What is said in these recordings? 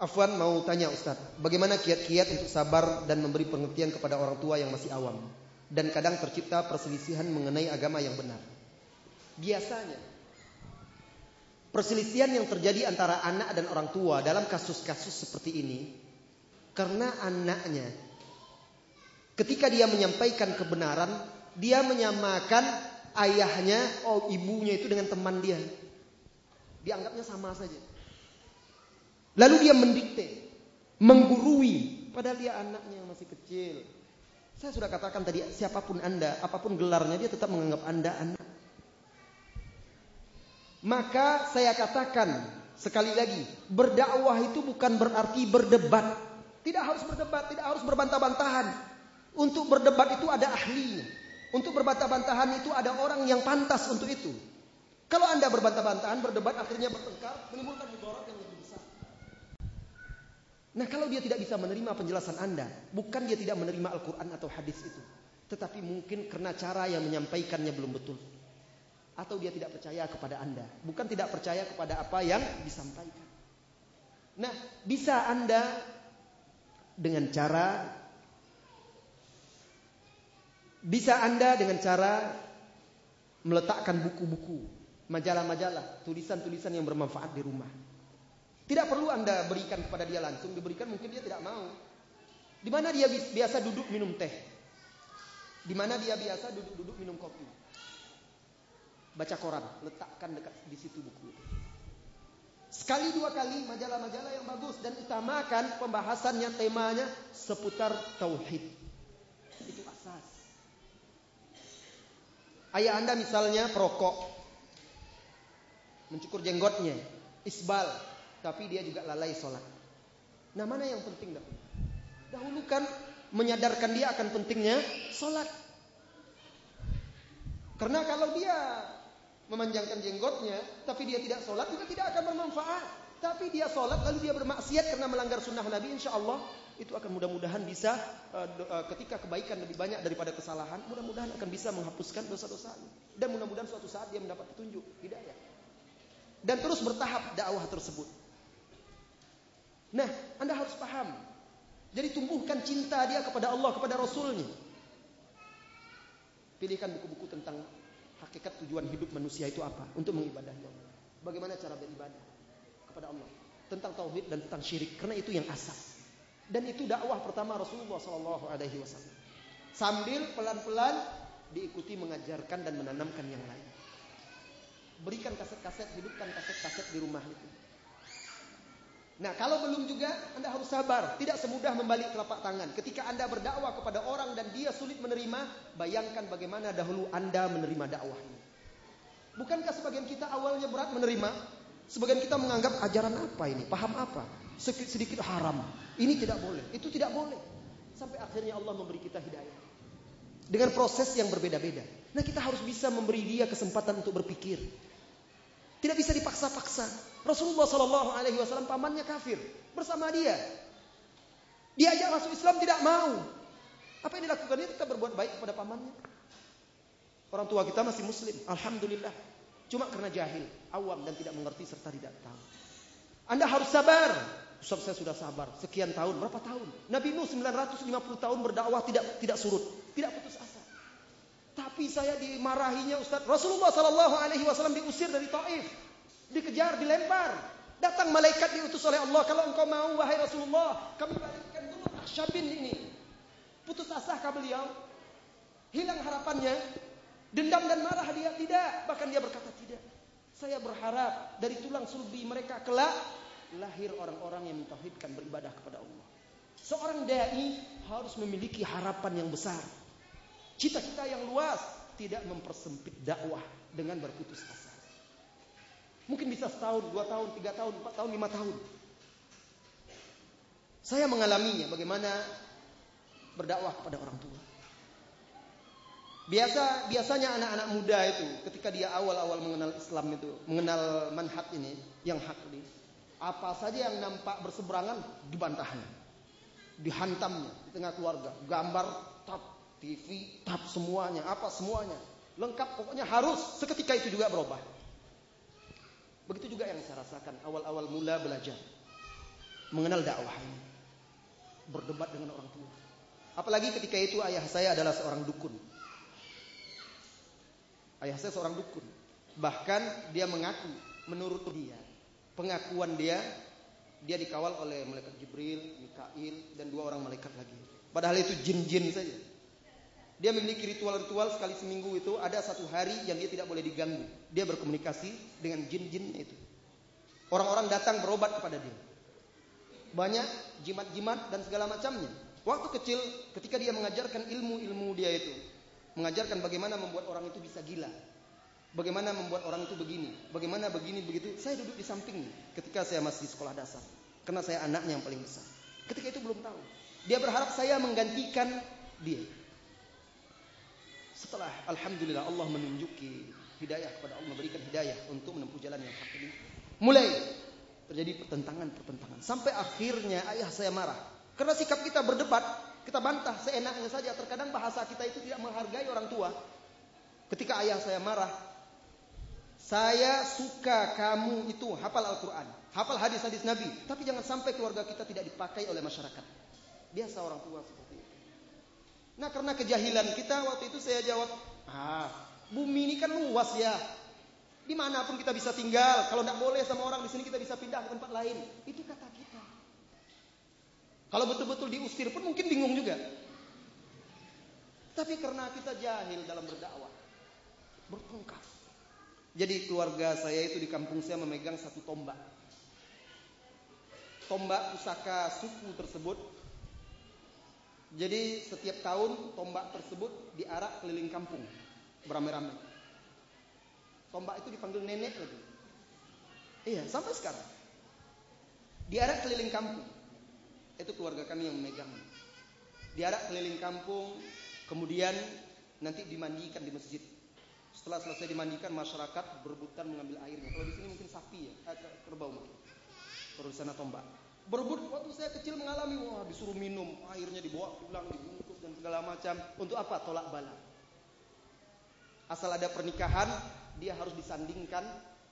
Afwan mau tanya Ustaz, bagaimana kiat-kiat untuk sabar dan memberi pengertian kepada orang tua yang masih awam dan kadang tercipta perselisihan mengenai agama yang benar. Biasanya perselisihan yang terjadi antara anak dan orang tua dalam kasus-kasus seperti ini karena anaknya ketika dia menyampaikan kebenaran, dia menyamakan ayahnya, oh ibunya itu dengan teman dia. Dianggapnya sama saja. Lalu dia mendikte, menggurui, padahal dia anaknya yang masih kecil. Saya sudah katakan tadi, siapa pun Anda, apa pun gelarnya, dia tetap menganggap Anda anak. Maka saya katakan sekali lagi, berdakwah itu bukan berarti berdebat. Tidak harus berdebat, tidak harus berbantah-bantahan. Untuk berdebat itu ada ahlinya. Untuk berbantah-bantahan itu ada orang yang pantas untuk itu. Kalau Anda berbantah-bantahan, berdebat, akhirnya bertengkar, menimbulkan mudarat yang Nah kalau dia tidak bisa menerima penjelasan Anda, bukan dia tidak menerima Al-Quran atau hadis itu. Tetapi mungkin karena cara yang menyampaikannya belum betul. Atau dia tidak percaya kepada Anda. Bukan tidak percaya kepada apa yang disampaikan. Nah bisa Anda dengan cara bisa Anda dengan cara meletakkan buku-buku, majalah-majalah, tulisan-tulisan yang bermanfaat di rumah. Tidak perlu Anda berikan kepada dia langsung, diberikan mungkin dia tidak mau. Di mana dia biasa duduk minum teh? Di mana dia biasa duduk-duduk minum kopi? Baca koran, letakkan dekat di situ buku Sekali dua kali majalah-majalah yang bagus dan utamakan pembahasannya temanya seputar tauhid. Itu asas. Ayah Anda misalnya perokok. Mencukur jenggotnya, isbal, tapi dia juga lalai sholat. Nah mana yang penting dahulu? Dahulu kan menyadarkan dia akan pentingnya sholat. Karena kalau dia memanjangkan jenggotnya, tapi dia tidak sholat juga tidak akan bermanfaat. Tapi dia sholat lalu dia bermaksiat karena melanggar sunnah Nabi, insya Allah itu akan mudah-mudahan bisa uh, uh, ketika kebaikan lebih banyak daripada kesalahan, mudah-mudahan akan bisa menghapuskan dosa-dosa dan mudah-mudahan suatu saat dia mendapat petunjuk hidayah dan terus bertahap dakwah tersebut. Harus paham. Jadi tumbuhkan cinta dia kepada Allah, kepada Rasulnya. Pilihkan buku-buku tentang hakikat tujuan hidup manusia itu apa untuk mengibadahi Allah. Bagaimana cara beribadah kepada Allah. Tentang tauhid dan tentang syirik. Karena itu yang asas. Dan itu dakwah pertama Rasulullah Sallallahu Alaihi Wasallam. Sambil pelan-pelan diikuti mengajarkan dan menanamkan yang lain. Berikan kaset-kaset, hidupkan kaset-kaset di rumah itu. Nah, kalau belum juga Anda harus sabar, tidak semudah membalik telapak tangan. Ketika Anda berdakwah kepada orang dan dia sulit menerima, bayangkan bagaimana dahulu Anda menerima dakwah ini. Bukankah sebagian kita awalnya berat menerima? Sebagian kita menganggap ajaran apa ini? Paham apa? Sedikit, sedikit haram. Ini tidak boleh, itu tidak boleh. Sampai akhirnya Allah memberi kita hidayah. Dengan proses yang berbeda-beda. Nah, kita harus bisa memberi dia kesempatan untuk berpikir. Tidak bisa dipaksa-paksa. Rasulullah Shallallahu Alaihi Wasallam pamannya kafir bersama dia. Diajak masuk Islam tidak mau. Apa yang dilakukan dia tetap berbuat baik kepada pamannya. Orang tua kita masih Muslim, Alhamdulillah. Cuma karena jahil, awam dan tidak mengerti serta tidak tahu. Anda harus sabar. Ustaz saya sudah sabar. Sekian tahun, berapa tahun? Nabi Nuh 950 tahun berdakwah tidak tidak surut, tidak putus asa. Tapi saya dimarahinya Ustaz. Rasulullah Sallallahu Alaihi Wasallam diusir dari Taif, dikejar, dilempar. Datang malaikat diutus oleh Allah. Kalau engkau mau, wahai Rasulullah, kami balikkan dulu Akshabin ini. Putus asa beliau. Hilang harapannya. Dendam dan marah dia tidak. Bahkan dia berkata tidak. Saya berharap dari tulang sulbi mereka kelak lahir orang-orang yang mentauhidkan beribadah kepada Allah. Seorang dai harus memiliki harapan yang besar. Cita-cita yang luas tidak mempersempit dakwah dengan berputus asa. Mungkin bisa setahun, dua tahun, tiga tahun, empat tahun, lima tahun. Saya mengalaminya bagaimana berdakwah kepada orang tua. Biasa biasanya anak-anak muda itu ketika dia awal-awal mengenal Islam itu, mengenal manhaj ini yang hak ini, apa saja yang nampak berseberangan dibantahnya. Dihantamnya di tengah keluarga, gambar tab TV, tap semuanya, apa semuanya. Lengkap pokoknya harus seketika itu juga berubah. Begitu juga yang saya rasakan awal-awal mula belajar. mengenal dakwah ini. Berdebat dengan orang tua. Apalagi ketika itu ayah saya adalah seorang dukun. Ayah saya seorang dukun. Bahkan dia mengaku menurut dia, pengakuan dia dia dikawal oleh malaikat Jibril, Mikail dan dua orang malaikat lagi. Padahal itu jin-jin saja. Dia memiliki ritual-ritual sekali seminggu itu ada satu hari yang dia tidak boleh diganggu. Dia berkomunikasi dengan jin-jinnya itu. Orang-orang datang berobat kepada dia. Banyak jimat-jimat dan segala macamnya. Waktu kecil ketika dia mengajarkan ilmu-ilmu dia itu, mengajarkan bagaimana membuat orang itu bisa gila. Bagaimana membuat orang itu begini, bagaimana begini begitu. Saya duduk di sampingnya ketika saya masih sekolah dasar. Karena saya anaknya yang paling besar. Ketika itu belum tahu. Dia berharap saya menggantikan dia. Setelah Alhamdulillah Allah menunjuki hidayah kepada Allah memberikan hidayah untuk menempuh jalan yang hak ini. Mulai terjadi pertentangan-pertentangan. Sampai akhirnya ayah saya marah. Karena sikap kita berdebat, kita bantah seenaknya saja. Terkadang bahasa kita itu tidak menghargai orang tua. Ketika ayah saya marah, saya suka kamu itu hafal Al-Quran, hafal hadis-hadis Nabi, tapi jangan sampai keluarga kita tidak dipakai oleh masyarakat. Biasa orang tua seperti. Nah karena kejahilan kita waktu itu saya jawab, ah bumi ini kan luas ya. Di mana pun kita bisa tinggal, kalau tidak boleh sama orang di sini kita bisa pindah ke tempat lain. Itu kata kita. Kalau betul-betul diusir pun mungkin bingung juga. Tapi karena kita jahil dalam berdakwah, bertengkar. Jadi keluarga saya itu di kampung saya memegang satu tombak. Tombak pusaka suku tersebut. Jadi setiap tahun tombak tersebut diarak keliling kampung beramai-ramai. Tombak itu dipanggil nenek lagi. Iya, sampai sekarang. Diarak keliling kampung. Itu keluarga kami yang memegang. Diarak keliling kampung, kemudian nanti dimandikan di masjid. Setelah selesai dimandikan masyarakat berebutan mengambil airnya. Kalau di sini mungkin sapi ya, eh, kerbau mungkin. Terus sana tombak. Berebut waktu saya kecil mengalami wah disuruh minum, airnya dibawa pulang dibungkus dan segala macam. Untuk apa? Tolak bala. Asal ada pernikahan, dia harus disandingkan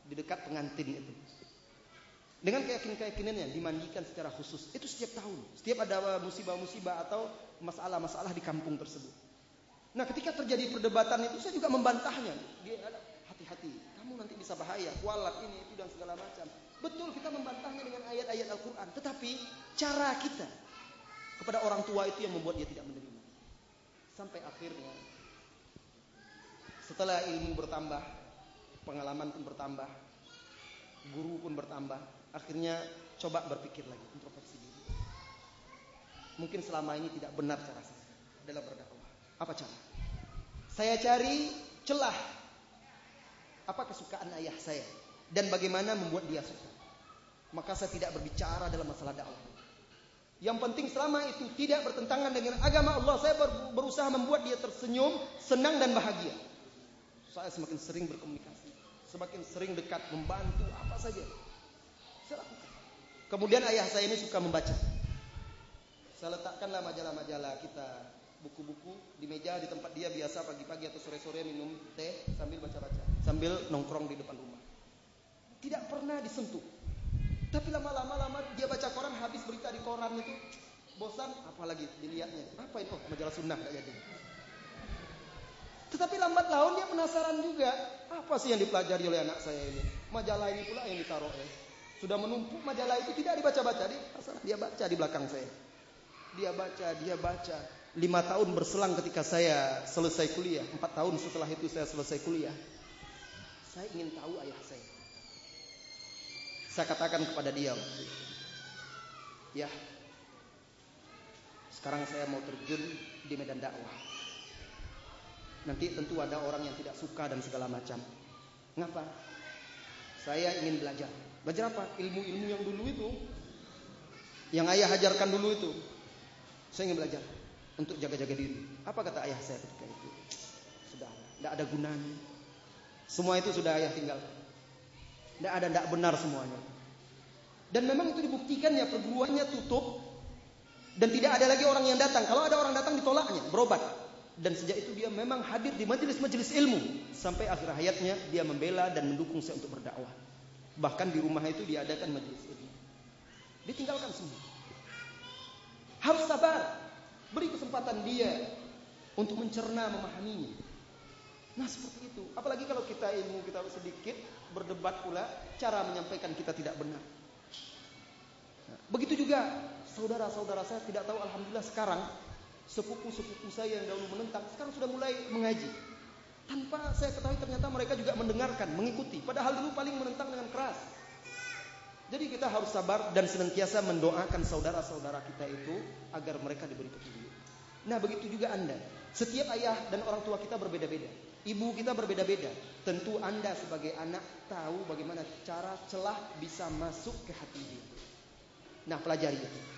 di dekat pengantin itu. Dengan keyakinan-keyakinannya dimandikan secara khusus. Itu setiap tahun. Setiap ada musibah-musibah atau masalah-masalah di kampung tersebut. Nah ketika terjadi perdebatan itu saya juga membantahnya. Dia hati-hati, kamu nanti bisa bahaya, kualat ini itu dan segala macam. Betul kita membantahnya dengan ayat-ayat Al-Quran. Tetapi cara kita kepada orang tua itu yang membuat dia tidak menerima. Sampai akhirnya setelah ilmu bertambah, pengalaman pun bertambah, guru pun bertambah, akhirnya coba berpikir lagi, introspeksi diri. Mungkin selama ini tidak benar cara saya dalam berdakwah. Apa cara? Saya cari celah apa kesukaan ayah saya dan bagaimana membuat dia suka. Maka saya tidak berbicara dalam masalah dakwah. Yang penting selama itu tidak bertentangan dengan agama Allah, saya berusaha membuat dia tersenyum, senang dan bahagia. Saya semakin sering berkomunikasi, semakin sering dekat, membantu apa saja. Saya lakukan. Kemudian ayah saya ini suka membaca. Saya letakkanlah majalah-majalah kita buku-buku di meja di tempat dia biasa pagi-pagi atau sore-sore minum teh sambil baca-baca, sambil nongkrong di depan rumah. Tidak pernah disentuh. Tapi lama-lama lama dia baca koran habis berita di koran itu bosan apalagi dilihatnya. Apa itu? Oh, majalah sunnah kayak jadi. Tetapi lambat laun dia penasaran juga. Apa sih yang dipelajari oleh anak saya ini? Majalah ini pula yang ditaruh ya. Sudah menumpuk majalah itu tidak dibaca-baca. Dia, dia baca di belakang saya. Dia baca, dia baca lima tahun berselang ketika saya selesai kuliah, empat tahun setelah itu saya selesai kuliah, saya ingin tahu ayah saya. Saya katakan kepada dia, ya, sekarang saya mau terjun di medan dakwah. Nanti tentu ada orang yang tidak suka dan segala macam. Ngapa? Saya ingin belajar. Belajar apa? Ilmu-ilmu yang dulu itu. Yang ayah ajarkan dulu itu. Saya ingin belajar untuk jaga-jaga diri. Apa kata ayah saya ketika itu? Sudah, tidak ada gunanya. Semua itu sudah ayah tinggal. Tidak ada, tidak benar semuanya. Dan memang itu dibuktikan ya perguruannya tutup dan tidak ada lagi orang yang datang. Kalau ada orang datang ditolaknya, berobat. Dan sejak itu dia memang hadir di majelis-majelis ilmu sampai akhir hayatnya dia membela dan mendukung saya untuk berdakwah. Bahkan di rumah itu diadakan majelis ilmu. Ditinggalkan semua. Harus sabar. Beri kesempatan dia untuk mencerna, memahaminya. Nah seperti itu. Apalagi kalau kita ilmu kita sedikit, berdebat pula, cara menyampaikan kita tidak benar. Begitu juga saudara-saudara saya tidak tahu Alhamdulillah sekarang sepupu-sepupu saya yang dahulu menentang sekarang sudah mulai mengaji. Tanpa saya ketahui ternyata mereka juga mendengarkan, mengikuti. Padahal dulu paling menentang dengan keras. Jadi kita harus sabar dan senantiasa mendoakan saudara-saudara kita itu agar mereka diberi petunjuk. Nah begitu juga Anda. Setiap ayah dan orang tua kita berbeda-beda. Ibu kita berbeda-beda. Tentu Anda sebagai anak tahu bagaimana cara celah bisa masuk ke hati dia. Nah pelajari itu.